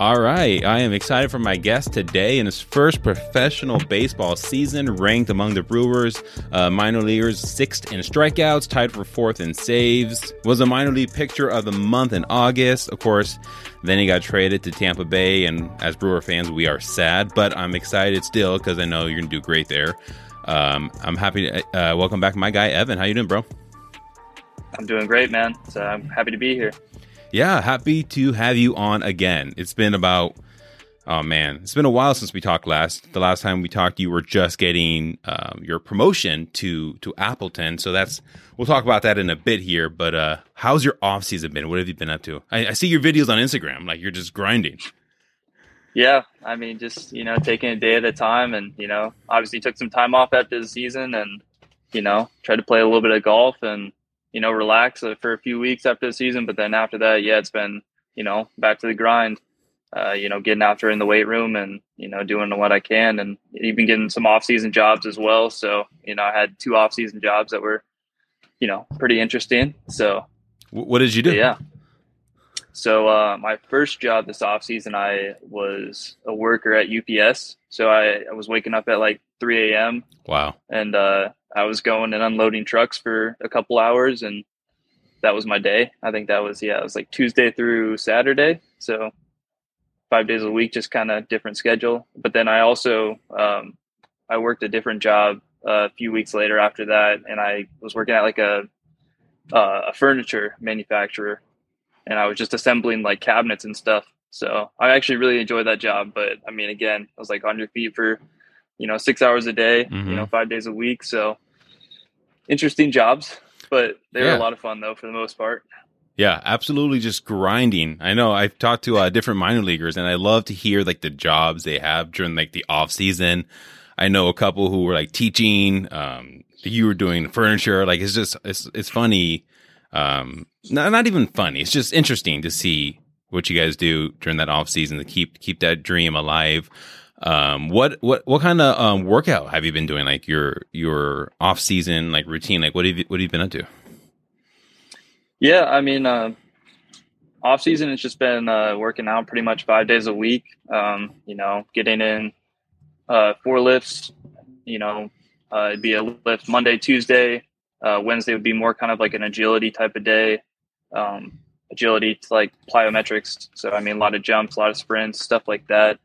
All right, I am excited for my guest today in his first professional baseball season, ranked among the Brewers uh, minor leaguers, sixth in strikeouts, tied for fourth in saves. Was a minor league pitcher of the month in August. Of course, then he got traded to Tampa Bay, and as Brewer fans, we are sad, but I'm excited still because I know you're gonna do great there. Um, I'm happy to uh, welcome back my guy Evan. How you doing, bro? I'm doing great, man. So I'm happy to be here. Yeah, happy to have you on again. It's been about oh man, it's been a while since we talked last. The last time we talked, you were just getting um, your promotion to to Appleton. So that's we'll talk about that in a bit here. But uh, how's your off season been? What have you been up to? I, I see your videos on Instagram, like you're just grinding. Yeah, I mean, just you know, taking a day at a time, and you know, obviously took some time off after the season, and you know, tried to play a little bit of golf and you know, relax for a few weeks after the season. But then after that, yeah, it's been, you know, back to the grind, uh, you know, getting after in the weight room and, you know, doing what I can and even getting some off season jobs as well. So, you know, I had two off season jobs that were, you know, pretty interesting. So, what did you do? Yeah. So, uh, my first job this off season, I was a worker at UPS. So I, I was waking up at like 3 a.m. Wow. And, uh, I was going and unloading trucks for a couple hours and that was my day. I think that was yeah, it was like Tuesday through Saturday. So five days a week, just kind of different schedule. But then I also um, I worked a different job uh, a few weeks later after that, and I was working at like a uh, a furniture manufacturer, and I was just assembling like cabinets and stuff. So I actually really enjoyed that job. But I mean, again, I was like on your feet for you know, six hours a day, mm-hmm. you know, five days a week. So interesting jobs, but they were a lot of fun though, for the most part. Yeah, absolutely. Just grinding. I know I've talked to uh, different minor leaguers and I love to hear like the jobs they have during like the off season. I know a couple who were like teaching, um, you were doing furniture. Like it's just, it's, it's funny. Um, not, not even funny. It's just interesting to see what you guys do during that off season to keep, keep that dream alive. Um, what what what kind of um, workout have you been doing? Like your your off season like routine? Like what have you what have you been up to? Yeah, I mean, uh, off season it's just been uh, working out pretty much five days a week. Um, you know, getting in uh, four lifts. You know, uh, it'd be a lift Monday, Tuesday. Uh, Wednesday would be more kind of like an agility type of day. Um, agility to like plyometrics. So I mean, a lot of jumps, a lot of sprints, stuff like that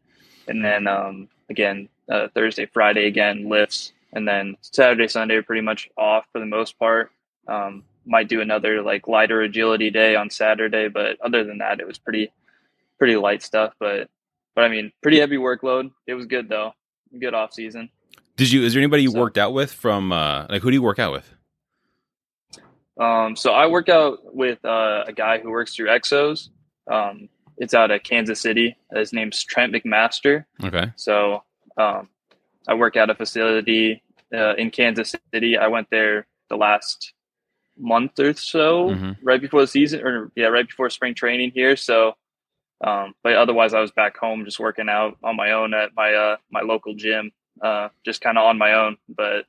and then um, again uh, Thursday, Friday again lifts, and then Saturday, Sunday are pretty much off for the most part. Um, might do another like lighter agility day on Saturday, but other than that, it was pretty pretty light stuff. But but I mean, pretty heavy workload. It was good though. Good off season. Did you? Is there anybody you so, worked out with from uh, like who do you work out with? Um, so I work out with uh, a guy who works through Exos. Um, it's out of Kansas City. His name's Trent McMaster. Okay. So um, I work at a facility uh, in Kansas City. I went there the last month or so, mm-hmm. right before the season, or yeah, right before spring training here. So, um, but otherwise, I was back home just working out on my own at my uh, my local gym, uh, just kind of on my own. But,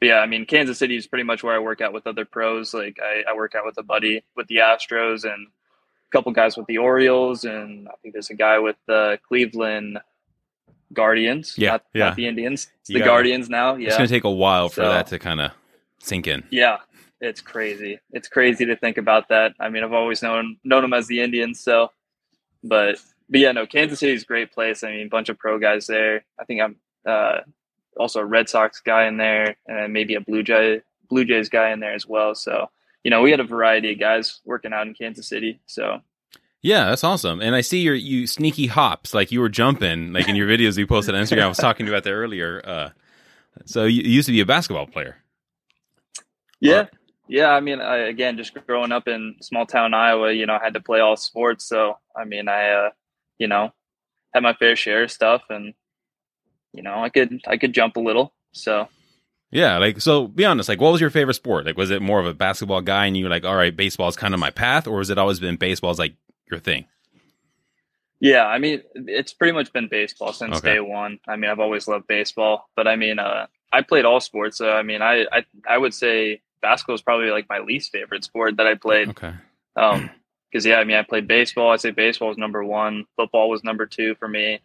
but, yeah, I mean, Kansas City is pretty much where I work out with other pros. Like I, I work out with a buddy with the Astros and couple guys with the Orioles, and I think there's a guy with the Cleveland Guardians. Yeah, not, yeah. Not the Indians. It's the Guardians now. Yeah, it's gonna take a while for so, that to kind of sink in. Yeah, it's crazy. It's crazy to think about that. I mean, I've always known known them as the Indians, so but but yeah, no, Kansas City is a great place. I mean, a bunch of pro guys there. I think I'm uh, also a Red Sox guy in there, and maybe a Blue Jay Blue Jays guy in there as well. So you know, we had a variety of guys working out in Kansas City. So yeah, that's awesome. And I see your you sneaky hops, like you were jumping, like in your videos you posted on Instagram. I was talking about that earlier. Uh, so you, you, used to be a basketball player. Yeah, or, yeah. I mean, I, again, just growing up in small town Iowa, you know, I had to play all sports. So I mean, I, uh, you know, had my fair share of stuff, and you know, I could I could jump a little. So yeah, like so. Be honest. Like, what was your favorite sport? Like, was it more of a basketball guy, and you were like, all right, baseball is kind of my path, or was it always been baseball's like your thing? Yeah, I mean, it's pretty much been baseball since Okay. day one. I mean, I've always loved baseball, but I mean, uh, I played all sports. So I mean, I, I I would say basketball is probably like my least favorite sport that I played. Okay. Um, because yeah, I mean, I played baseball. I'd say baseball was number one. Football was number two for me.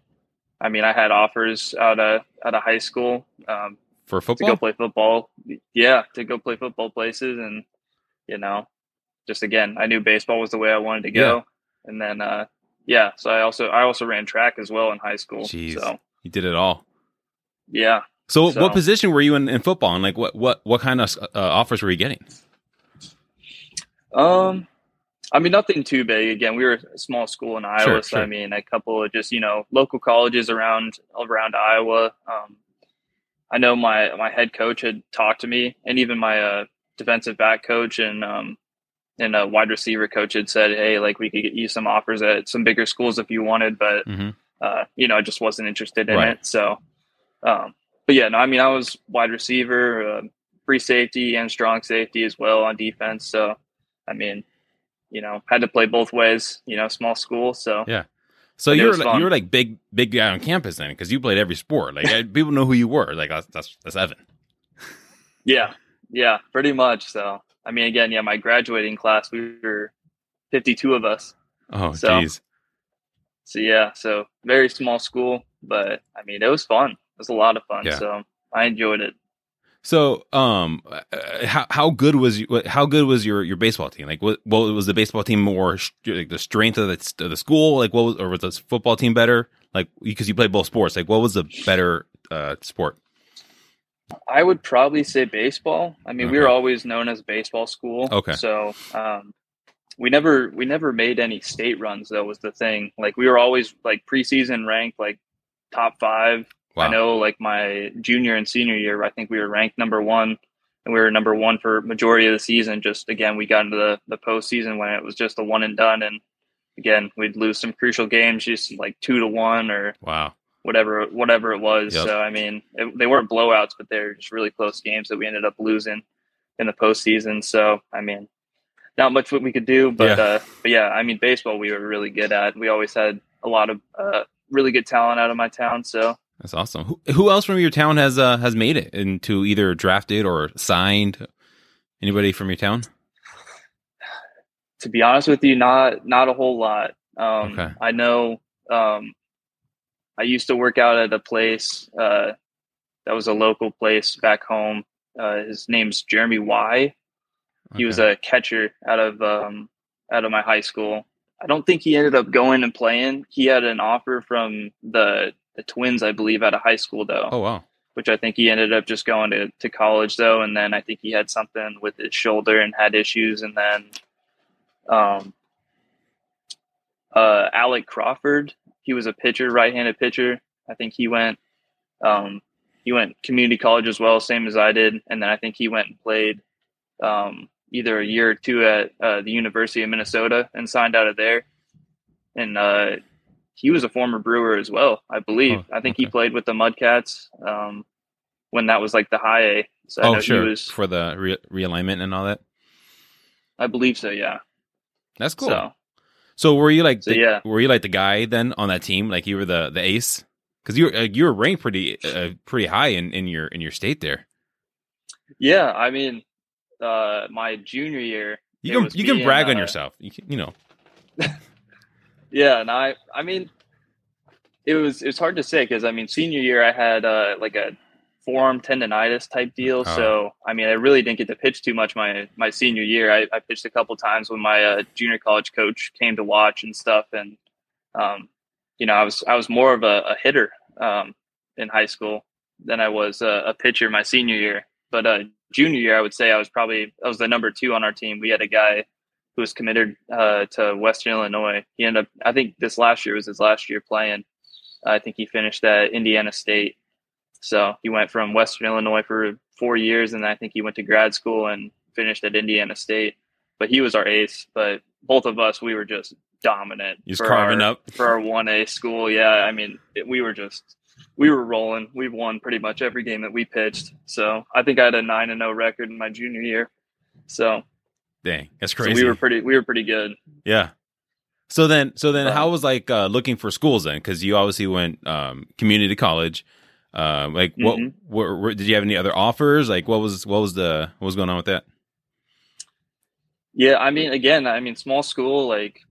I mean, I had offers out of out of high school um, For football to go play football. Yeah, to go play football places, and you know, just again, I knew baseball was the way I wanted to go. And then, uh, yeah, so I also I also ran track as well in high school. Jeez. So You did it all. yeah, So, So- what position were you in, in football, and like what what what kind of uh, offers were you getting? Um, I mean, nothing too big. Again, we were a small school in Iowa, Sure, so sure. I mean, a couple of just you know local colleges around around Iowa. Um, I know my my head coach had talked to me, and even my uh, defensive back coach and um, and a wide receiver coach had said, "Hey, like we could get you some offers at some bigger schools if you wanted," but hmm uh, you know, I just wasn't interested in Right. it. So, um, but yeah, no, I mean, I was wide receiver, uh, free safety, and strong safety as well on defense. So, I mean, you know, had to play both ways. You know, small school. So Yeah. So you were like, you were like big big guy on campus then, because you played every sport. Like people know who you were. Like that's that's, that's Evan. yeah, yeah, pretty much. So, I mean, again, yeah, my graduating class, we were fifty-two of us. Oh, So- jeez. So yeah, so very small school, but I mean, it was fun. It was a lot of fun. Yeah. So I enjoyed it. So, um, uh, how how good was you? How good was your your baseball team? Like, what what was the baseball team more like the strength of the of the school? Like, what was or was the football team better? Like, because you played both sports. Like, what was the better uh sport? I would probably say baseball. I mean, we Okay. were always known as a baseball school. Okay. So um, we never we never made any state runs though was the thing. Like we were always like preseason ranked like top five. Wow. I know like my junior and senior year, I think we were ranked number one, and we were number one for majority of the season. Just again, we got into the the postseason when it was just a one and done, and again, we'd lose some crucial games, just like two to one or Wow. whatever whatever it was. Yep. So I mean, it, they weren't blowouts, but they're just really close games that we ended up losing in the postseason. So I mean, not much what we could do, but Yeah. uh, but yeah, I mean, baseball we were really good at. We always had a lot of uh, really good talent out of my town. So That's awesome. Who, who else from your town has uh has made it into either drafted or signed? Anybody from your town? to be honest with you, not not a whole lot. Um, Okay. I know. Um, I used to work out at a place uh, that was a local place back home. Uh, his name's Jeremy Y. He was a catcher out of um, out of my high school. I don't think he ended up going and playing. He had an offer from the the Twins, I believe, out of high school though, oh wow. which I think he ended up just going to, to college though. And then I think he had something with his shoulder and had issues. And then um, uh, Alec Crawford, he was a pitcher, right-handed pitcher. I think he went um, he went community college as well, same as I did. And then I think he went and played um, either a year or two at uh, the University of Minnesota and signed out of there. And uh, he was a former Brewer as well, I believe. Oh, I think okay. he played with the Mudcats um, when that was like the high A. So Oh sure. he was. For the re- realignment and all that. I believe so. Yeah. That's cool. So So were you like So, the, yeah. were you like the guy then on that team? Like you were the the ace because you were uh, you were ranked pretty uh, pretty high in, in your in your state there. yeah, I mean, uh, my junior year. You can you can brag and, on uh, yourself. You, can, you know. Yeah, and I I mean it was it was hard to say because I mean senior year I had uh, like a forearm tendonitis type deal, Oh. so I mean I really didn't get to pitch too much my my senior year. I, I pitched a couple times when my uh, junior college coach came to watch and stuff, and um, you know I was I was more of a, a hitter um, in high school than I was a, a pitcher my senior year. But uh, junior year I would say I was probably I was the number two on our team. We had a guy who was committed uh, to Western Illinois. He ended up, I think this last year was his last year playing. I think he finished at Indiana State. So he went from Western Illinois for four years, and I think he went to grad school and finished at Indiana State. But he was our ace. But both of us, we were just dominant. For carving our, up. for our one A school. Yeah, I mean, it, we were just we were rolling. We won pretty much every game that we pitched. So I think I had a nine and zero record in my junior year. So Dang, that's so crazy. we were pretty we were pretty good. yeah. So then, so then, how was like uh, looking for schools then? Because you obviously went um, community college. Uh, like, what, Mhm. what, what? Did you have any other offers? Like, what was what was the what was going on with that? Yeah, I mean, again, I mean, small school, like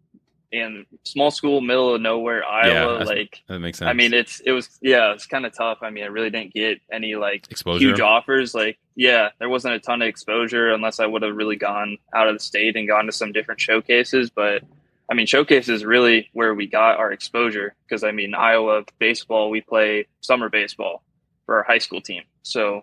in small school, middle of nowhere, Iowa, that's- like. That makes sense. I mean, it's it was yeah, it's kind of tough. I mean, I really didn't get any like exposure. huge offers. Like, yeah, there wasn't a ton of exposure unless I would have really gone out of the state and gone to some different showcases. But I mean, showcases really where we got our exposure because I mean, Iowa baseball, we play summer baseball for our high school team. So,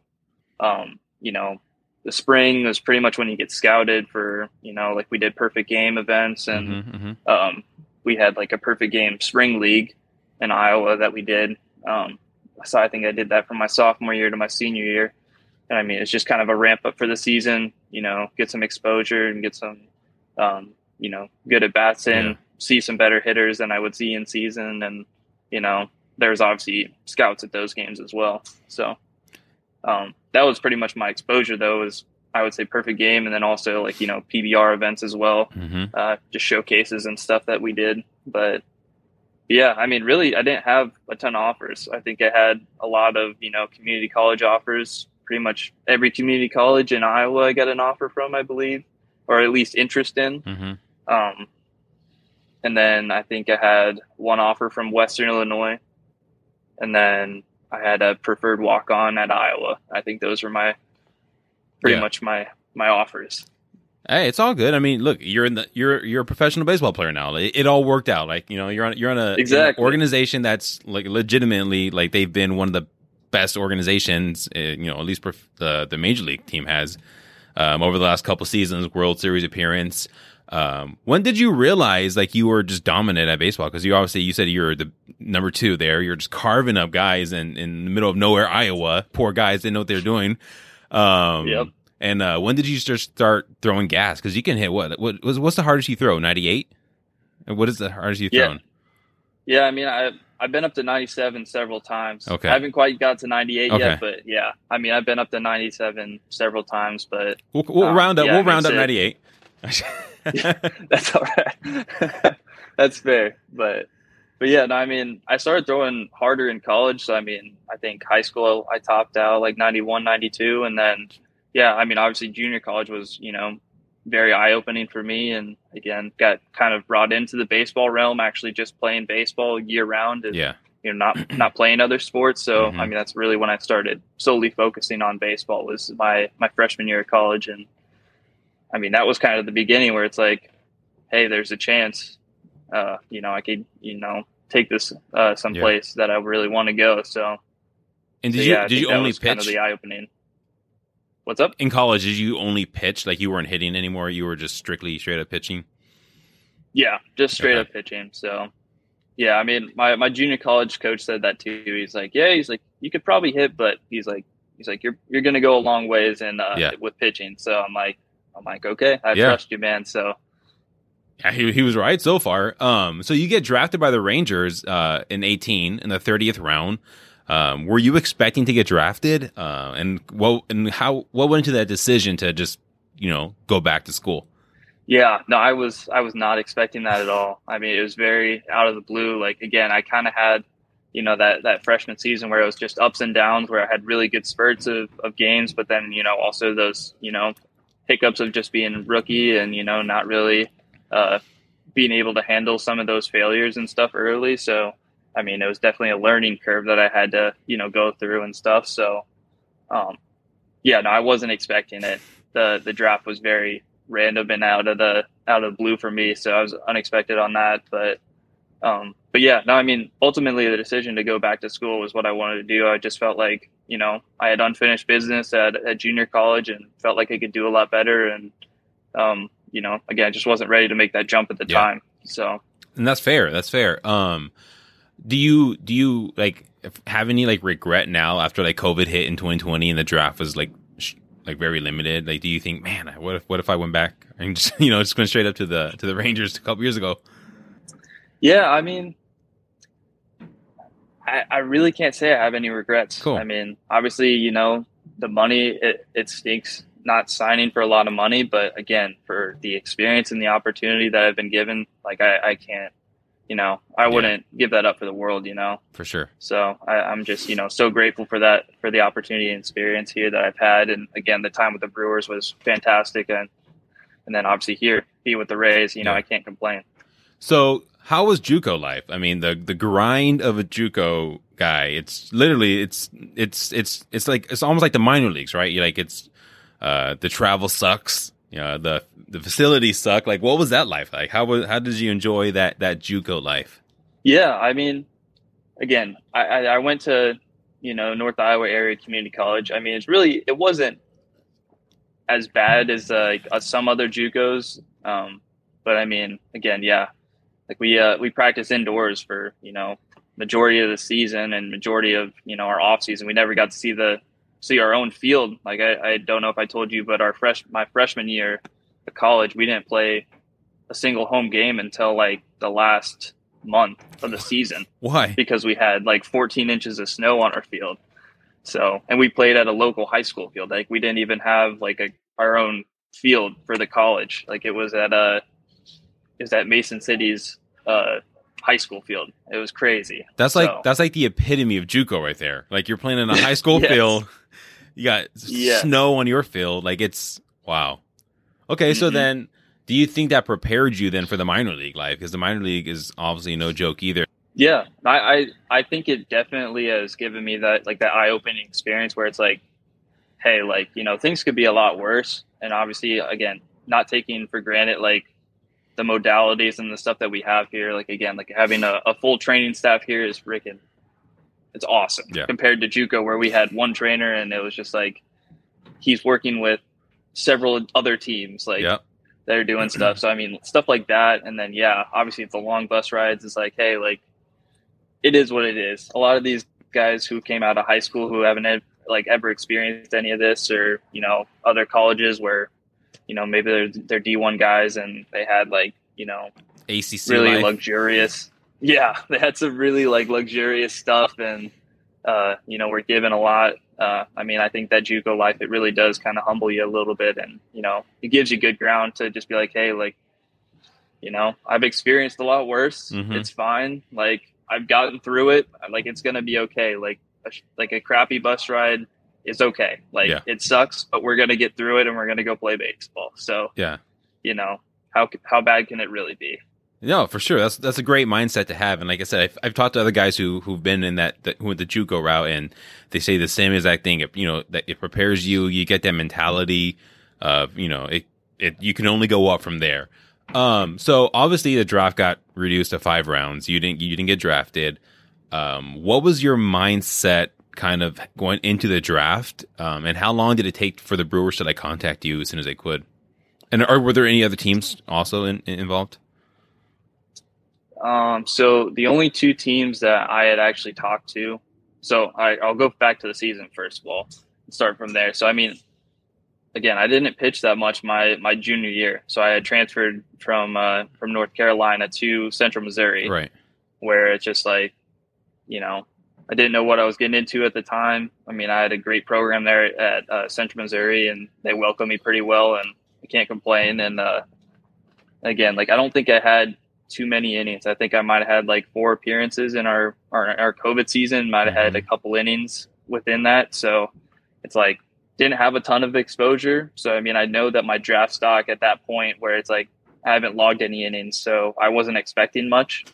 um, you know, the spring is pretty much when you get scouted for, you know, like we did perfect game events and Mhm, mhm. um, we had like a perfect game spring league in Iowa that we did. Um, so I think I did that from my sophomore year to my senior year. And I mean, it's just kind of a ramp up for the season, you know, get some exposure and get some, um, you know, good at bats in, Yeah. see some better hitters than I would see in season. And, you know, there's obviously scouts at those games as well. So um, that was pretty much my exposure though, is I would say perfect game. And then also like, you know, PBR events as well Mhm. uh, just showcases and stuff that we did. But yeah, I mean, really, I didn't have a ton of offers. I think I had a lot of, you know, community college offers. Pretty much every community college in Iowa I got an offer from, I believe, or at least interest in. Mhm. Um, and then I think I had one offer from Western Illinois. And then I had a preferred walk on at Iowa. I think those were my pretty Yeah. much my my offers. Hey, it's all good. I mean, look, you're in the you're you're a professional baseball player now. It, it all worked out. Like you know, you're on you're on a an Exactly. organization that's like legitimately like they've been one of the best organizations. Uh, you know, at least the the major league team has um, over the last couple seasons, World Series appearance. Um, when did you realize like you were just dominant at baseball? Because you obviously you said you're the number two there. You're just carving up guys in in the middle of nowhere, Iowa. Poor guys didn't know what they were doing. Um, Yep. And uh, when did you just start throwing gas? Because you can hit what? What was what's the hardest you throw? Ninety eight. What is the hardest you've Yeah. thrown? Yeah, I mean, I I've been up to 97 several times. Okay. I haven't quite got to 98 Okay. yet, but yeah, I mean, I've been up to 97 several times, but We'll, we'll Um, round up. yeah, we'll round up ninety eight. that's all right. that's fair, but but yeah, no, I mean, I started throwing harder in college. So I mean, I think high school I topped out like 91, 92, and then yeah, I mean, obviously junior college was you know very eye opening for me, and again got kind of brought into the baseball realm. Actually, just playing baseball year round and yeah. you know not not playing other sports so Mhm. i mean that's really when i started solely focusing on baseball was my my freshman year of college and i mean that was kind of the beginning where it's like hey there's a chance uh you know i could you know take this uh someplace that i really want to go so, And did so, you yeah, did you only was kind of pitch the eye-opening what's up in college? Did you only pitch? Like you weren't hitting anymore? You were just strictly straight up pitching. Yeah, just straight Okay. up pitching. So, yeah, I mean, my, my junior college coach said that too. He's like, yeah, he's like, you could probably hit, but he's like, he's like, you're you're gonna go a long ways in uh, Yeah. with pitching. So I'm like, I'm like, okay, I Yeah. trust you, man. So Yeah, he, he was right so far. Um, so you get drafted by the Rangers uh, in 18 in the 30th round. Um, were you expecting to get drafted? Uh, and what and how what went into that decision to just you know go back to school? yeah, no, I was I was not expecting that at all. I mean, it was very out of the blue. Like again, I kind of had. You know that that freshman season where it was just ups and downs, where I had really good spurts of, of games, but then you know also those you know hiccups of just being rookie and you know not really uh, being able to handle some of those failures and stuff early. So, I mean, it was definitely a learning curve that I had to, you know, go through and stuff. So, um, yeah, no, I wasn't expecting it. the The draft was very random and out of the out of the blue for me, so I was unexpected on that. But, um, but yeah, no, I mean, ultimately, the decision to go back to school was what I wanted to do. I just felt like, you know, I had unfinished business at, at junior college and felt like I could do a lot better and um, you know, again, I just wasn't ready to make that jump at the Yeah. time. So And that's fair. That's fair. Um, do you do you like have any like regret now after like COVID hit in 2020 and the draft was like sh- like very limited? Like, do you think, man, what if what if I went back and just you know just went straight up to the to the Rangers a couple years ago? Yeah, I mean, I, I really can't say I have any regrets. Cool. I mean, obviously, you know, the money it, it stinks not signing for a lot of money, but again, for the experience and the opportunity that I've been given, like I, I can't, you know, I wouldn't give that up for the world, you know. For sure. So I, I'm just, you know, so grateful for that, for the opportunity and experience here that I've had, and again, the time with the Brewers was fantastic, and and then obviously here, be with the Rays, you know, Yeah. I can't complain. So, how was JUCO life? I mean, the the grind of a JUCO guy. It's literally it's it's it's it's like it's almost like the minor leagues, right? You like it's uh the travel sucks. You know, the the facilities suck. Like, what was that life like? How was how did you enjoy that that JUCO life? Yeah, I mean, again, I, I, I went to you know North Iowa Area Community College. I mean, it's really it wasn't as bad as uh, some other JUCOs, um, but I mean, again, yeah, like we uh, we practice indoors for you know majority of the season and majority of you know our off season. We never got to see the see our own field. Like I, I don't know if I told you, but our fresh my freshman year at college, we didn't play a single home game until like the last month of the season Why? because we had like 14 inches of snow on our field. So, and we played at a local high school field. Like we didn't even have like a our own field for the college. Like it was at uh it was at Mason City's uh high school field. It was crazy. That's like that's like the epitome of JUCO right there. Like you're playing in a high school Yes. field. You got s- Yeah. snow on your field. Like it's wow. Okay, so Mhm. then do you think that prepared you then for the minor league life? Because the minor league is obviously no joke either. Yeah, I, I I think it definitely has given me that like that eye opening experience where it's like, hey, like you know things could be a lot worse, and obviously again not taking for granted like the modalities and the stuff that we have here. Like again, like having a, a full training staff here is freaking, it's awesome Yeah. compared to JUCO where we had one trainer and it was just like he's working with several other teams like Yep. that are doing stuff. So I mean, stuff like that, and then yeah, obviously the long bus rides is like, hey, like it is what it is. A lot of these guys who came out of high school who haven't like ever experienced any of this, or you know, other colleges where you know maybe they're they're D one guys and they had like you know ACC really life. luxurious. Yeah, they had some really like luxurious stuff, and uh, you know, we're given a lot. Uh, I mean, I think that JUCO life it really does kind of humble you a little bit, and you know, it gives you good ground to just be like, hey, like, you know, I've experienced a lot worse. Mhm. It's fine. Like, I've gotten through it. Like, it's gonna be okay. Like, a, like a crappy bus ride is okay. Like, Yeah. it sucks, but we're gonna get through it, and we're gonna go play baseball. So, yeah. you know, how how bad can it really be? No, for sure. That's that's a great mindset to have. And like I said, I've, I've talked to other guys who who've been in that, that who went the JUCO route, and they say the same exact thing. It, you know that it prepares you. You get that mentality of you know it. It you can only go up from there. Um. So obviously the draft got reduced to five rounds. You didn't you didn't get drafted. Um. What was your mindset? Kind of going into the draft, um, and how long did it take for the Brewers to like contact you as soon as they could? And are, were there any other teams also in, in- involved? Um, so the only two teams that I had actually talked to, so I, I'll go back to the season first of all, start from there. So I mean, again, I didn't pitch that much my my junior year. So I had transferred from uh, from North Carolina to Central Missouri, Right. where it's just like, you know, I didn't know what I was getting into at the time. I mean, I had a great program there at uh, Central Missouri, and they welcomed me pretty well, and I can't complain. And uh, again, like I don't think I had too many innings. I think I might have had like four appearances in our our, our COVID season. Might have had a couple innings within that. So it's like didn't have a ton of exposure. So I mean, I know that my draft stock at that point where it's like I haven't logged any innings, so I wasn't expecting much.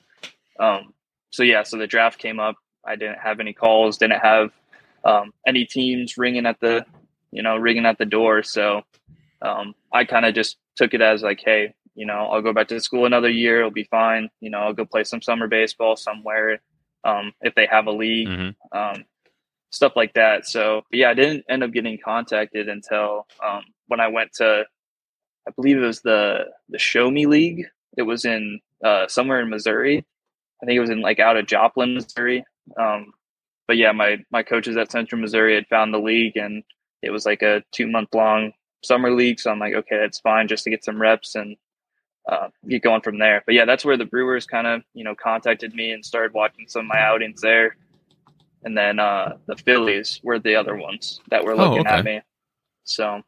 Um, so yeah, so the draft came up. I didn't have any calls. Didn't have um, any teams ringing at the you know ringing at the door. So um, I kind of just took it as like, hey, you know, I'll go back to school another year. It'll be fine. You know, I'll go play some summer baseball somewhere um, if they have a league, Mm-hmm. um, stuff like that. So, yeah, I didn't end up getting contacted until um, when I went to, I believe it was the the Show Me League. It was in uh, somewhere in Missouri. I think it was in like out of Joplin, Missouri. Um, but yeah, my my coaches at Central Missouri had found the league, and it was like a two month long summer league. So I'm like, okay, that's fine, just to get some reps and uh, get going from there. But yeah, that's where the Brewers kind of you know contacted me and started watching some of my outings there. And then uh, the Phillies were the other ones that were Oh, looking okay. at me. So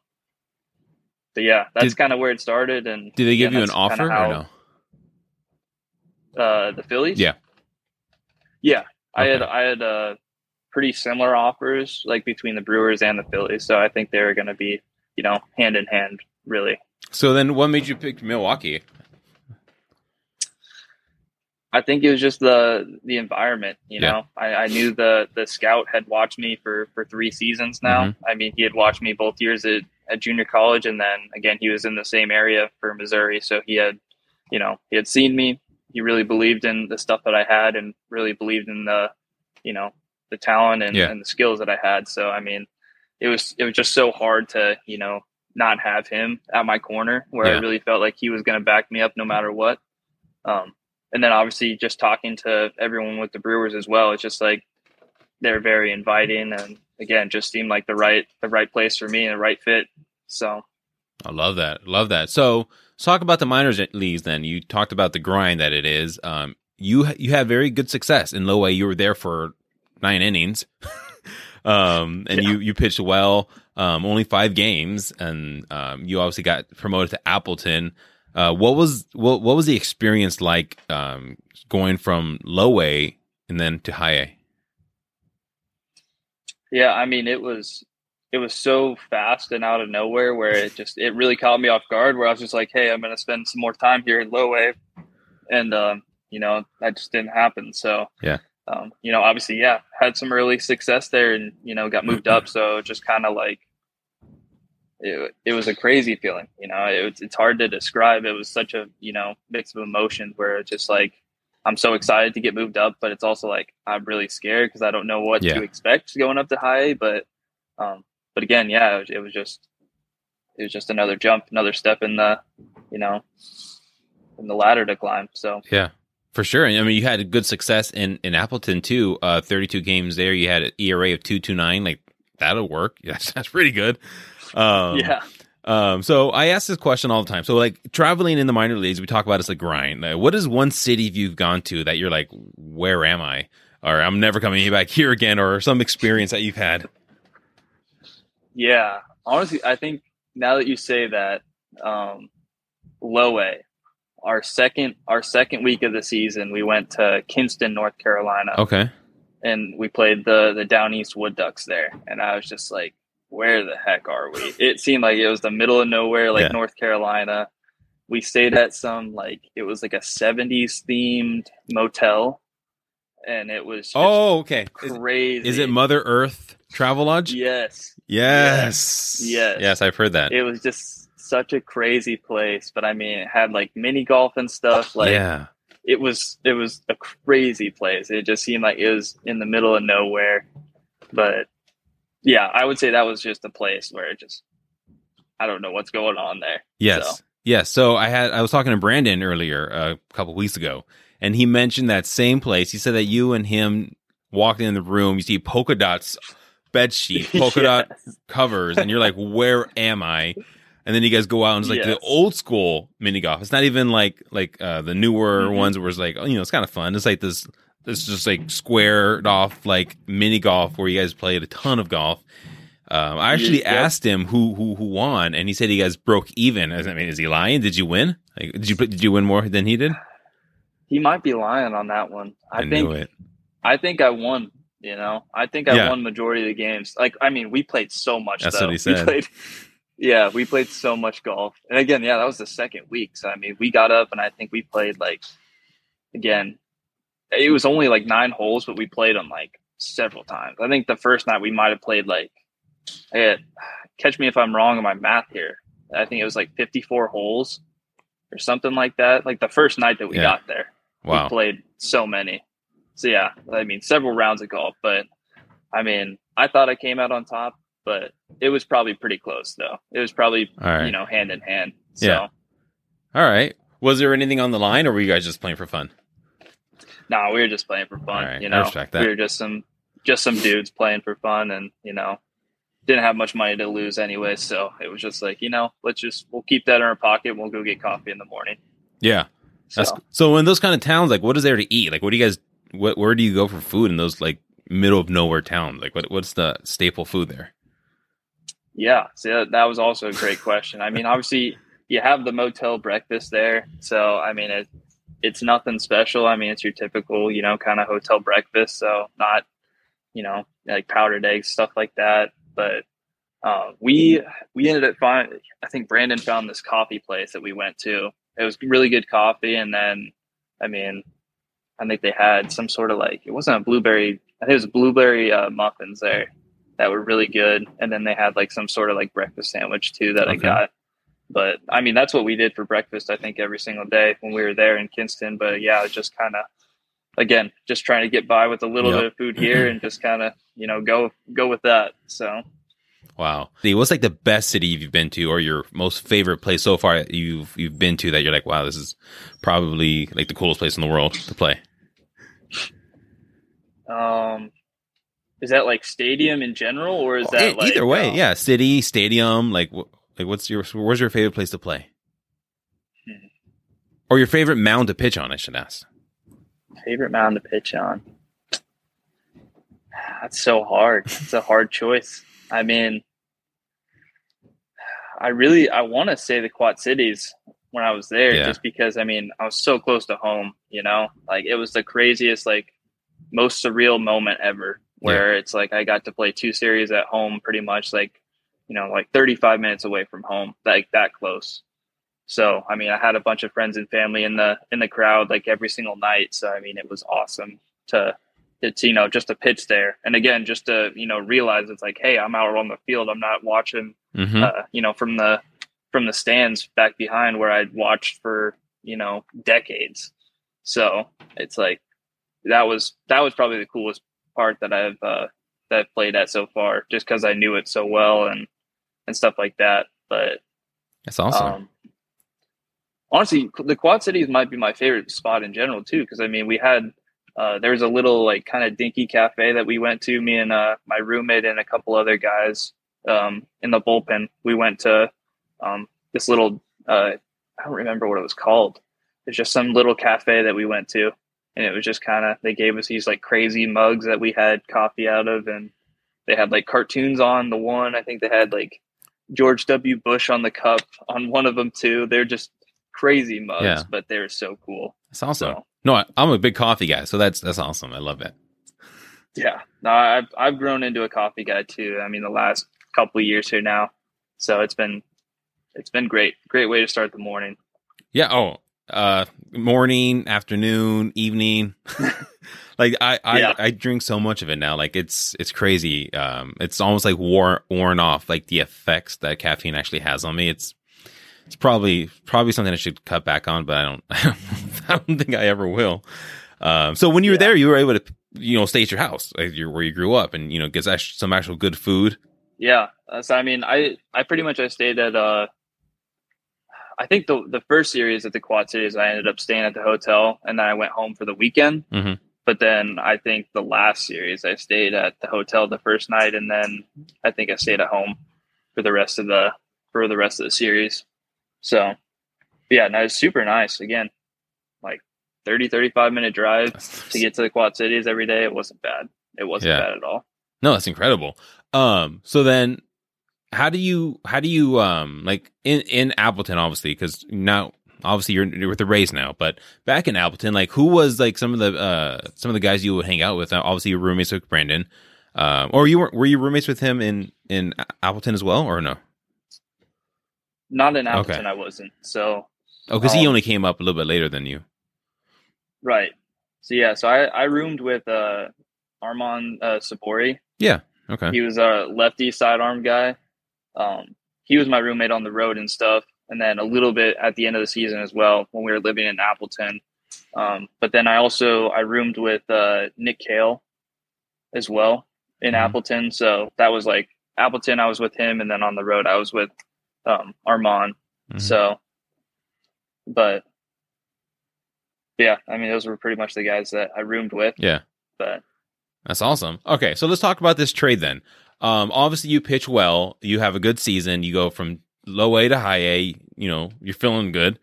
but yeah, that's kind of where it started. And Did they give yeah, you an offer or no? Uh, the Phillies. Yeah. Yeah, I had I had uh, pretty similar offers like between the Brewers and the Phillies, so I think they were going to be you know hand in hand really. So then, what made you pick Milwaukee? I think it was just the the environment. You Yeah. know, I, I knew the the scout had watched me for for three seasons now. Mm-hmm. I mean, he had watched me both years at, at junior college, and then again, he was in the same area for Missouri, so he had, you know, he had seen me. He really believed in the stuff that I had, and really believed in the, you know, the talent and, Yeah. and the skills that I had. So I mean, it was it was just so hard to you know not have him at my corner, where Yeah. I really felt like he was going to back me up no matter what. Um, and then obviously just talking to everyone with the Brewers as well, it's just like they're very inviting and again just seemed like the right the right place for me and the right fit. So I love that. Love that. So, let's talk about the minors leagues. Then you talked about the grind that it is. Um, you you had very good success in low A. You were there for nine innings, um, and Yeah. you you pitched well. Um, only five games, and um, you obviously got promoted to Appleton. Uh, what was what what was the experience like um, going from low A and then to high A? yeah, I mean it was it was so fast and out of nowhere where it just it really caught me off guard where I was just like, hey, I'm gonna spend some more time here in low A, and um, you know that just didn't happen. So Yeah. um, you know obviously yeah had some early success there and you know got moved up, so just kind of like it, it was a crazy feeling. You know, it, it's hard to describe. It was such a you know mix of emotions where it's just like I'm so excited to get moved up, but it's also like I'm really scared because I don't know what Yeah. to expect going up to high. But um, but again, yeah, it was, it was just it was just another jump, another step in the you know in the ladder to climb. So Yeah, for sure. I mean, you had good success in in Appleton too. Uh, thirty two games there. You had an ERA of two two nine. Like that'll work. That's that's pretty good. Um, yeah, Um. So I ask this question all the time. So like traveling in the minor leagues, we talk about it's a grind. Like, what is one city you've gone to that you're like, where am I? Or I'm never coming back here again, or some experience that you've had. Yeah. Honestly, I think now that you say that, um, low A, our second our second week of the season, we went to Kinston, North Carolina. Okay. and we played the the down east wood ducks there and i was just like where the heck are we it seemed like it was the middle of nowhere like Yeah. north carolina we stayed at some like it was like a 70s themed motel and it was just Oh, okay. Is, crazy is it Mother Earth Travel Lodge? yes Yes. Yes. Yes, I've heard that. it was just such a crazy place but i mean it had like mini golf and stuff like yeah. it was it was a crazy place. It just seemed like it was in the middle of nowhere. But yeah, I would say that was just a place where it just I don't know what's going on there. Yes. So. Yes. So I had I was talking to Brandon earlier uh, a couple weeks ago, and he mentioned that same place. He said that you and him walked in the room, you see polka dots bed sheet, polka dot covers, and you're like, "Where am I?" And then you guys go out and it's like the old school mini golf. It's not even like like uh, the newer Mhm. ones where it's like, oh, you know, it's kind of fun. It's like this this just like squared off like mini golf where you guys played a ton of golf. Um, I actually Yep. asked him who who who won, and he said you guys broke even. I mean, is he lying? Did you win? Like, did you did you win more than he did? He might be lying on that one. I, I, think. I think I won, you know. I think I Yeah. won majority of the games. Like I mean, we played so much That's though. what he We said. played Yeah, we played so much golf. And again, yeah, that was the second week. So I mean, we got up and I think we played like again, it was only like 9 holes, but we played them like several times. I think the first night we might have played like had, catch me if I'm wrong on my math here. I think it was like 54 holes or something like that. Like the first night that we Yeah. got there Wow. we played so many. So yeah, I mean several rounds of golf, but I mean I thought I came out on top, but it was probably pretty close though. It was probably right. you know hand in hand. So Yeah. All right. Was there anything on the line, or were you guys just playing for fun? no, we were just playing for fun. Right, You know, we were just some just some dudes playing for fun, and you know didn't have much money to lose anyway. So it was just like you know let's just we'll keep that in our pocket. and We'll go get coffee in the morning. Yeah. So so in those kind of towns, like what is there to eat? Like what do you guys what where do you go for food in those like middle of nowhere towns? Like what what's the staple food there? Yeah, so that, was also a great question. I mean, obviously, you have the motel breakfast there, so I mean, it, it's nothing special. I mean, it's your typical, you know, kind of hotel breakfast. So not, you know, like powdered eggs, stuff like that. But uh, we we ended up finding. I think Brandon found this coffee place that we went to. It was really good coffee, and then, I mean, I think they had some sort of like it wasn't a blueberry. I think it was blueberry uh, muffins there that were really good, and then they had like some sort of like breakfast sandwich too that okay. I got. But I mean, that's what we did for breakfast. I think every single day when we were there in Kinston. But yeah, just kind of again, just trying to get by with a little yep. bit of food here and just kind of you know go go with that. So. Wow. What's like the best city you've been to or your most favorite place so far you've you've been to that you're like, wow, this is probably like the coolest place in the world to play? Um is that like stadium in general or is that like, either way, uh, yeah, city, stadium, like like what's your where's your favorite place to play? Hmm. Or your favorite mound to pitch on, I should ask. Favorite mound to pitch on. That's so hard. It's a hard choice. I mean, I really I want to say the Quad Cities when I was there, yeah. just because I mean I was so close to home. You know, like it was the craziest, like most surreal moment ever, where yeah. it's like I got to play two series at home, pretty much like you know like 35 minutes away from home, like that close. So I mean, I had a bunch of friends and family in the in the crowd like every single night. So I mean, it was awesome to it's you know just a pitch there. And again just to you know realize it's like hey i'm out on the field. I'm not watching mm-hmm. uh, you know from the from the stands back behind where i'd watched for you know decades. So it's like that was that was probably the coolest part that i've uh that i've played at so far just because i knew it so well and and stuff like that. But that's awesome. um, honestly the quad cities might be my favorite spot in general too because i mean we had uh, there was a little like kind of dinky cafe that we went to. Me and uh, my roommate and a couple other guys um, in the bullpen. We went to um, this little. Uh, I don't remember what it was called. It's just some little cafe that we went to, and it was just kind of they gave us these like crazy mugs that we had coffee out of, and they had like cartoons on the one. I think they had like George W. Bush on the cup on one of them too. They're just crazy mugs, yeah. but they're so cool. It's awesome. So, no, I, am a big coffee guy, so that's that's awesome. I love it. Yeah, no, I've I've grown into a coffee guy too. I mean, the last couple years here now, so it's been it's been great. Great way to start the morning. Yeah. Oh, uh, morning, afternoon, evening. like I, I, yeah. I drink so much of it now. Like it's, it's crazy. Um, it's almost like wore, worn off, like the effects that caffeine actually has on me. It's, it's probably probably something I should cut back on, but I don't I don't think I ever will. Um, so when you were yeah. there, you were able to you know stay at your house, like where you grew up, and you know get some actual good food. Yeah, uh, so I mean, I I pretty much I stayed at uh, I think the the first series at the Quad Cities, I ended up staying at the hotel, and then I went home for the weekend. Mm-hmm. But then I think the last series, I stayed at the hotel the first night, and then I think I stayed at home for the rest of the for the rest of the series. So, yeah, no, it's super nice. Again, like 30, 35 minute drive to get to the Quad Cities every day. It wasn't bad. It wasn't yeah. bad at all. No, that's incredible. Um, so then how do you, how do you, um, like in, in Appleton, obviously, because now, obviously you're, you're with the Rays now, but back in Appleton, like who was like some of the, uh, some of the guys you would hang out with? Obviously your roommates with Brandon. Um, or you were, were you roommates with him in, in Appleton as well, or no? Not in Appleton, okay. I wasn't. So, oh, because um, he only came up a little bit later than you, right? So yeah, so I I roomed with uh Armand uh, Sabori. Yeah, okay. He was a lefty sidearm guy. Um, he was my roommate on the road and stuff, and then a little bit at the end of the season as well when we were living in Appleton. Um, but then I also I roomed with uh, Nick Kahle as well in mm-hmm. Appleton. So that was like Appleton. I was with him, and then on the road I was with um, Armand. Mm-hmm. So, but yeah, I mean, those were pretty much the guys that I roomed with. Yeah. But that's awesome. Okay. So let's talk about this trade then. Um, obviously you pitch well, you have a good season, you go from low A to high A, you know, you're feeling good.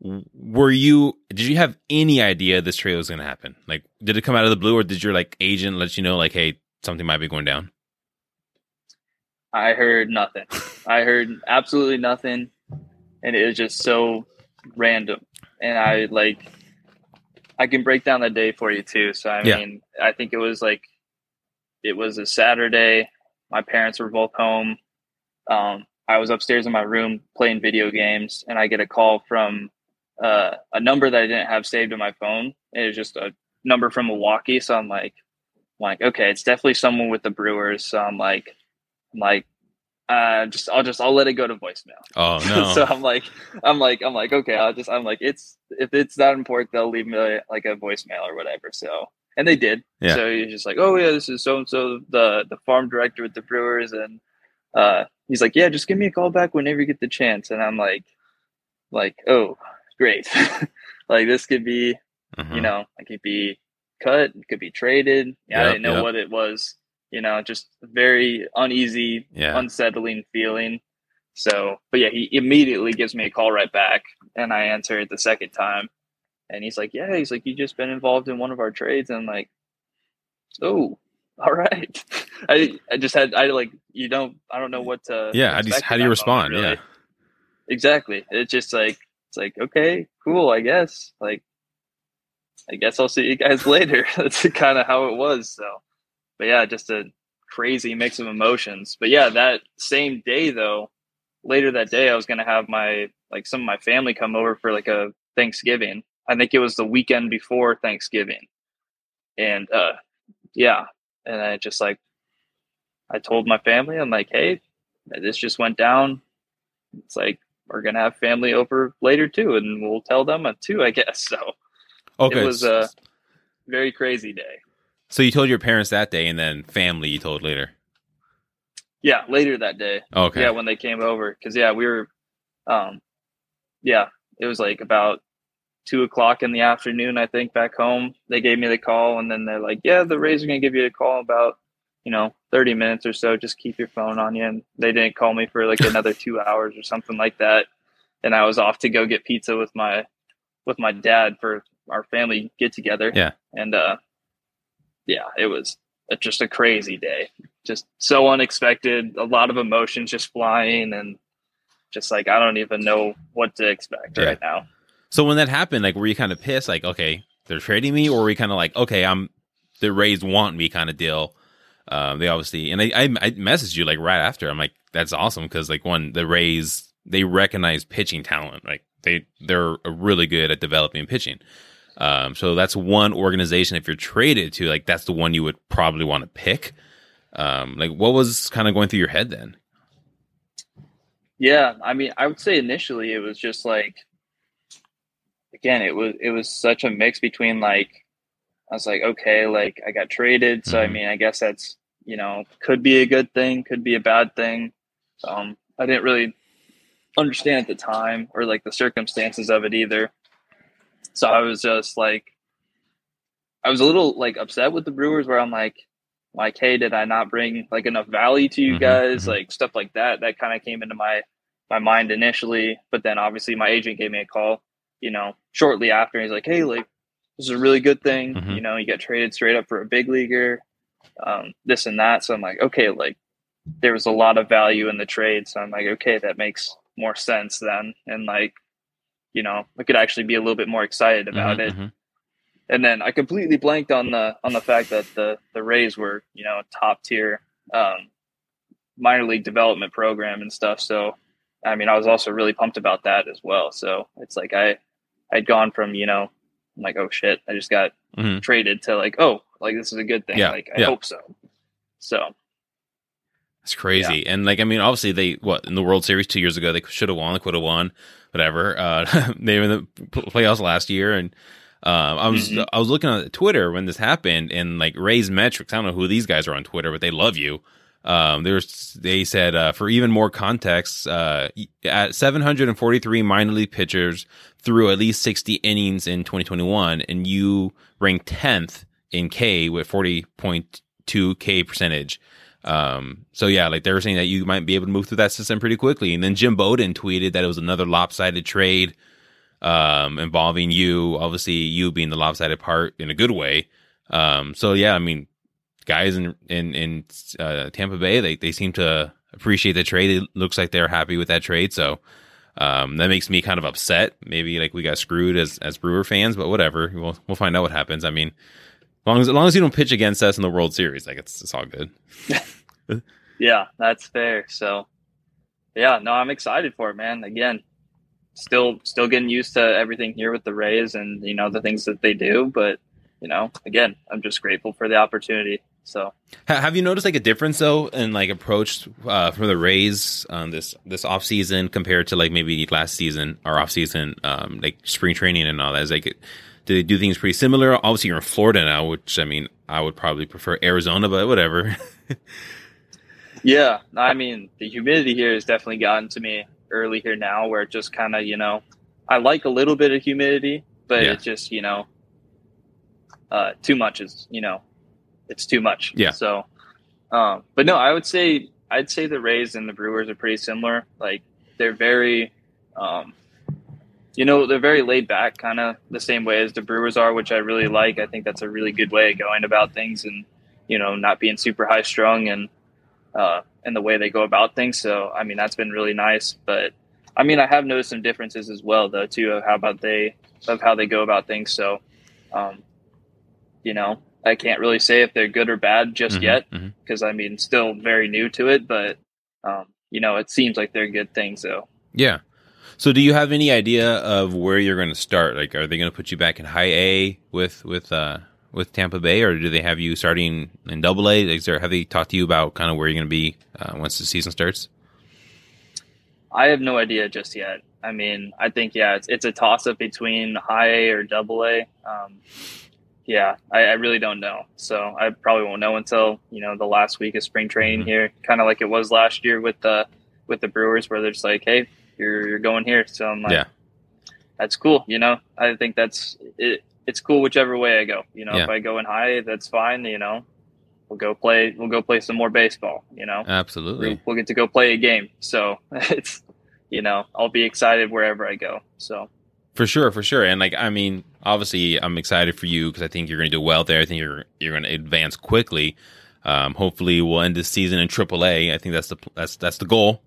Were you, did you have any idea this trade was going to happen? Like, did it come out of the blue or did your like agent let you know, like, hey, something might be going down? I heard nothing. I heard absolutely nothing, and it was just so random. And I like, I can break down the day for you too. So I Yeah. mean, I think it was like, it was a Saturday. My parents were both home. Um, I was upstairs in my room playing video games, and I get a call from uh, a number that I didn't have saved in my phone. It was just a number from Milwaukee. So I'm like, I'm like, okay, it's definitely someone with the Brewers. So I'm like, I'm like, uh, just I'll just I'll let it go to voicemail. Oh no. so I'm like, I'm like, I'm like, okay, I'll just I'm like, it's if it's that important, they'll leave me like a voicemail or whatever. So and they did. Yeah. So he's just like, oh yeah, this is so and so the the farm director with the Brewers, and uh, he's like, yeah, just give me a call back whenever you get the chance. And I'm like, like, oh, great, like this could be Mhm. you know, it could be cut, it could be traded. Yeah, I didn't know yep. what it was. You know, just very uneasy, Yeah. unsettling feeling. So, but yeah, he immediately gives me a call right back, and I answer it the second time, and he's like, "Yeah," he's like, "You just been involved in one of our trades," and I'm like, "Oh, all right." I I just had I like you don't I don't know what to yeah. How do you, how do you respond? moment, really. Yeah. exactly. It's just like it's like okay, cool, I guess. Like, I guess I'll see you guys later. That's kind of how it was. So, but yeah, just a crazy mix of emotions. But yeah, that same day though, later that day, I was gonna have my like some of my family come over for like a Thanksgiving. I think it was the weekend before Thanksgiving, and uh, yeah, and I just like I told my family, I'm like, hey, this just went down. It's like we're gonna have family over later too, and we'll tell them too, I guess. So Okay. it was a very crazy day. So you told your parents that day, and then family you told later. Yeah, later that day. Okay. Yeah, when they came over, because yeah, we were, um, yeah, it was like about two o'clock in the afternoon, I think, back home. They gave me the call, and then they're like, "Yeah, the Rays are gonna give you a call about, you know, thirty minutes or so. Just keep your phone on you." And they didn't call me for like another two hours or something like that. And I was off to go get pizza with my with my dad for our family get together. Yeah. and uh, yeah, it was just a crazy day just so unexpected a lot of emotions just flying and just like i don't even know what to expect Yeah. right now So when that happened, like, were you kind of pissed? Like, okay, they're trading me, or were you kind of like, okay, I'm the Rays want me kind of deal? Um, they obviously, and I, I, I messaged you like right after. I'm like, that's awesome because like one, the Rays they recognize pitching talent. Like they they're really good at developing pitching. Um, so that's one organization. If you're traded to, like, that's the one you would probably want to pick. Um, like, what was kind of going through your head then? yeah i mean i would say initially it was just like again it was it was such a mix between like i was like okay like i got traded so i Mhm. mean i guess that's you know could be a good thing could be a bad thing um i didn't really understand at the time or like the circumstances of it either so i was just like i was a little like upset with the brewers where i'm like like hey did i not bring like enough value to you Mhm, guys? mhm. like stuff like that that kind of came into my my mind initially. But then obviously my agent gave me a call you know shortly after. He's like hey like this is a really good thing. Mhm. you know you get traded straight up for a big leaguer um, this and that. So i'm like okay like there was a lot of value in the trade. So i'm like okay that makes more sense then. And like you know i could actually be a little bit more excited about Mhm, it mhm. and then I completely blanked on the on the fact that the the Rays were you know top tier um, minor league development program and stuff. So I mean, I was also really pumped about that as well. So it's like I I'd gone from you know I'm like oh shit I just got Mhm. traded to like oh like this is a good thing Yeah, like I yeah. hope so. So It's crazy. And like, I mean, obviously they, what, in the World Series two years ago, they should have won, they could have won, whatever. Uh, they were in the playoffs last year. And, um, I was, Mhm. I was looking on Twitter when this happened and like Ray's metrics. I don't know who these guys are on Twitter, but they love you. Um, there's, they said, uh, for even more context, uh, at 743 minor league pitchers through at least 60 innings in 2021, and you ranked 10th in K with 40.2 K percentage. Um, so yeah, like they were saying that you might be able to move through that system pretty quickly. And then Jim Bowden tweeted that it was another lopsided trade, um, involving you, obviously you being the lopsided part in a good way. Um, so yeah, I mean, guys in, in, in, uh, Tampa Bay, they, they seem to appreciate the trade. It looks like they're happy with that trade, so um, that makes me kind of upset. Maybe like we got screwed as as Brewer fans, but whatever. We'll we'll find out what happens. I mean, long as, as long as you don't pitch against us in the World Series, like it's it's all good. yeah, that's fair. So, yeah, no, I'm excited for it, man. Again, still still getting used to everything here with the Rays and you know the things that they do, but you know, again, I'm just grateful for the opportunity. So, have you noticed like a difference though in like approach uh, from the Rays um, this this off season compared to like maybe last season or off season, um, like spring training and all that? Is like, they do things pretty similar? Obviously, you're in Florida now, which I mean, I would probably prefer Arizona, but whatever. yeah, I mean, the humidity here has definitely gotten to me early here now, where it just kind of you know, I like a little bit of humidity, but yeah. it just you know, uh, too much is you know it's too much. Yeah. So, um, but no, I would say I'd say the Rays and the Brewers are pretty similar. Like they're very, um, you know, they're very laid back, kind of the same way as the Brewers are, which I really like. I think that's a really good way of going about things, and you know, not being super high strung and uh, and the way they go about things. So, I mean, that's been really nice. But I mean, I have noticed some differences as well, though, too, of how about they of how they go about things. So, um, you know, I can't really say if they're good or bad just mm-hmm, yet because mm-hmm. I mean, still very new to it, but um, you know, it seems like they're good things though. Yeah. So, do you have any idea of where you're going to start? Like, are they going to put you back in high A with with uh, with Tampa Bay, or do they have you starting in Double A? Is there have they talked to you about kind of where you're going to be uh, once the season starts? I have no idea just yet. I mean, I think yeah, it's it's a toss up between high A or Double A. Um, yeah, I, I, really don't know. So I probably won't know until you know the last week of spring training mm-hmm. here, kind of like it was last year with the with the Brewers, where they're just like, "Hey, you're you're going here." So I'm like, yeah. that's cool. You know, I think that's it. It's cool whichever way I go. You know, yeah. if I go in high, that's fine. You know, we'll go play. We'll go play some more baseball. You know, absolutely. We'll, we'll get to go play a game. So it's you know, I'll be excited wherever I go. So for sure, for sure. And like, I mean, obviously, I'm excited for you because I think you're going to do well there. I think you're you're going to advance quickly. Um, hopefully, we'll end this season in AAA. I think that's the that's that's the goal.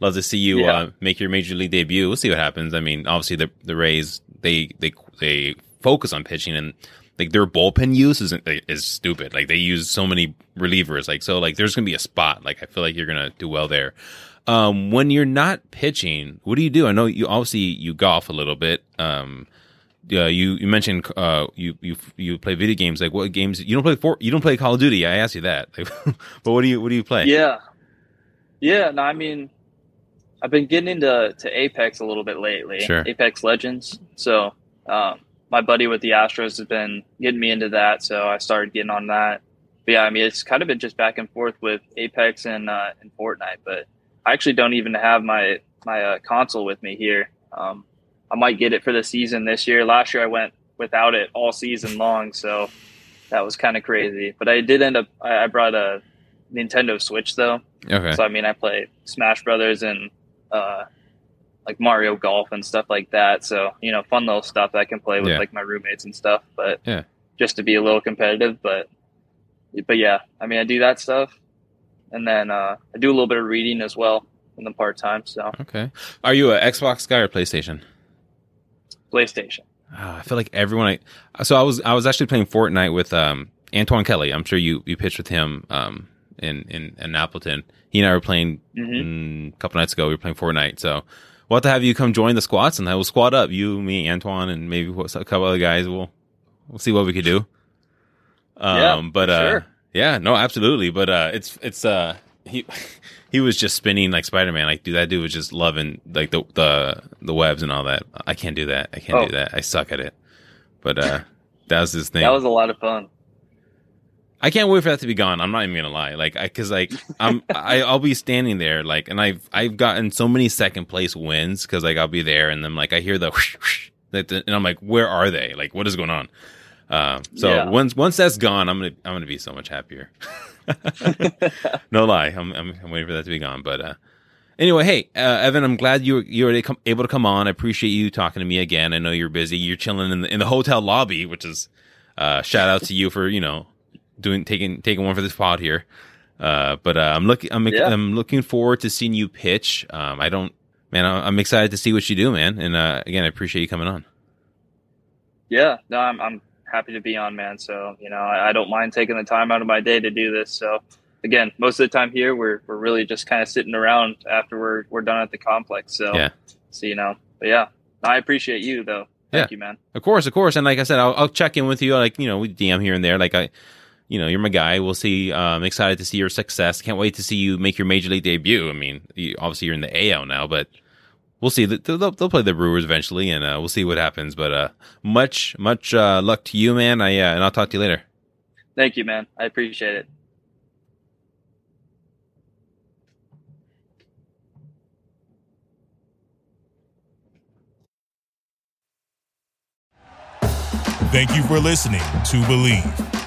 Love to see you yeah. uh, make your major league debut. We'll see what happens. I mean, obviously, the the Rays they they they focus on pitching and like their bullpen use is is stupid. Like they use so many relievers. Like so, like there's gonna be a spot. Like I feel like you're gonna do well there. Um, when you're not pitching, what do you do? I know you obviously you golf a little bit. Um, uh, you you mentioned uh, you you you play video games. Like what games? You don't play for you don't play Call of Duty. I asked you that. but what do you what do you play? Yeah, yeah. No, I mean, I've been getting into to Apex a little bit lately. Sure. Apex Legends. So um, my buddy with the Astros has been getting me into that. So I started getting on that. But yeah, I mean, it's kind of been just back and forth with Apex and uh, and Fortnite. But I actually don't even have my my uh, console with me here. Um, I might get it for the season this year. Last year I went without it all season long, so that was kind of crazy. But I did end up. I, I, brought a Nintendo Switch though. Okay. So I mean, I play Smash Brothers and uh, like Mario Golf and stuff like that. So you know, fun little stuff I can play with yeah. like my roommates and stuff. But yeah, just to be a little competitive. But but yeah, I mean, I do that stuff and then uh, I do a little bit of reading as well in the part time. So okay, are you an Xbox guy or PlayStation? PlayStation. Oh, I feel like everyone. I, so I was I was actually playing Fortnite with um, Antoine Kelly. I'm sure you you pitched with him um, in, in in Appleton. He and I were playing mm-hmm. mm, a couple nights ago. We were playing Fortnite. So we'll have to have you come join the squats, and I will squat up. You, me, Antoine, and maybe a couple other guys. We'll we'll see what we could do. Um, yeah, but uh, sure. Yeah, no, absolutely. But uh, it's it's uh he he was just spinning like Spider Man. Like, dude, that dude was just loving like the the the webs and all that. I can't do that. I can't oh. do that. I suck at it. But uh, that was his thing. That was a lot of fun. I can't wait for that to be gone. I'm not even gonna lie. Like, I, cause like I'm, I, I'll be standing there, like, and I've, I've gotten so many second place wins because like I'll be there and then like I hear the, whoosh, whoosh, and I'm like, where are they? Like, what is going on? Uh, so yeah. once once that's gone, I'm gonna I'm gonna be so much happier. no lie, I'm, I'm, I'm waiting for that to be gone. But uh, anyway, hey uh, Evan, I'm glad you were you were able to come on. I appreciate you talking to me again. I know you're busy. You're chilling in the in the hotel lobby, which is uh, shout out to you for you know doing taking taking one for this pod here. Uh, but uh, I'm looking, I'm, yeah. I'm looking forward to seeing you pitch. Um, I don't, man, I'm excited to see what you do, man. And uh, again, I appreciate you coming on. Yeah, no, I'm, I'm happy to be on, man. So you know, I, I don't mind taking the time out of my day to do this. So again, most of the time here, we're we're really just kind of sitting around after we're we're done at the complex. So yeah, so you know, but yeah, I appreciate you though. Thank yeah. you, man. Of course, of course. And like I said, I'll, I'll check in with you. Like you know, we DM here and there. Like I you know, you're my guy. We'll see. I'm um, excited to see your success. Can't wait to see you make your major league debut. I mean, you, obviously you're in the AL now, but we'll see. They'll, they'll play the Brewers eventually, and uh, we'll see what happens. But uh, much, much uh, luck to you, man. I uh, and I'll talk to you later. Thank you, man. I appreciate it. Thank you for listening to Bleav.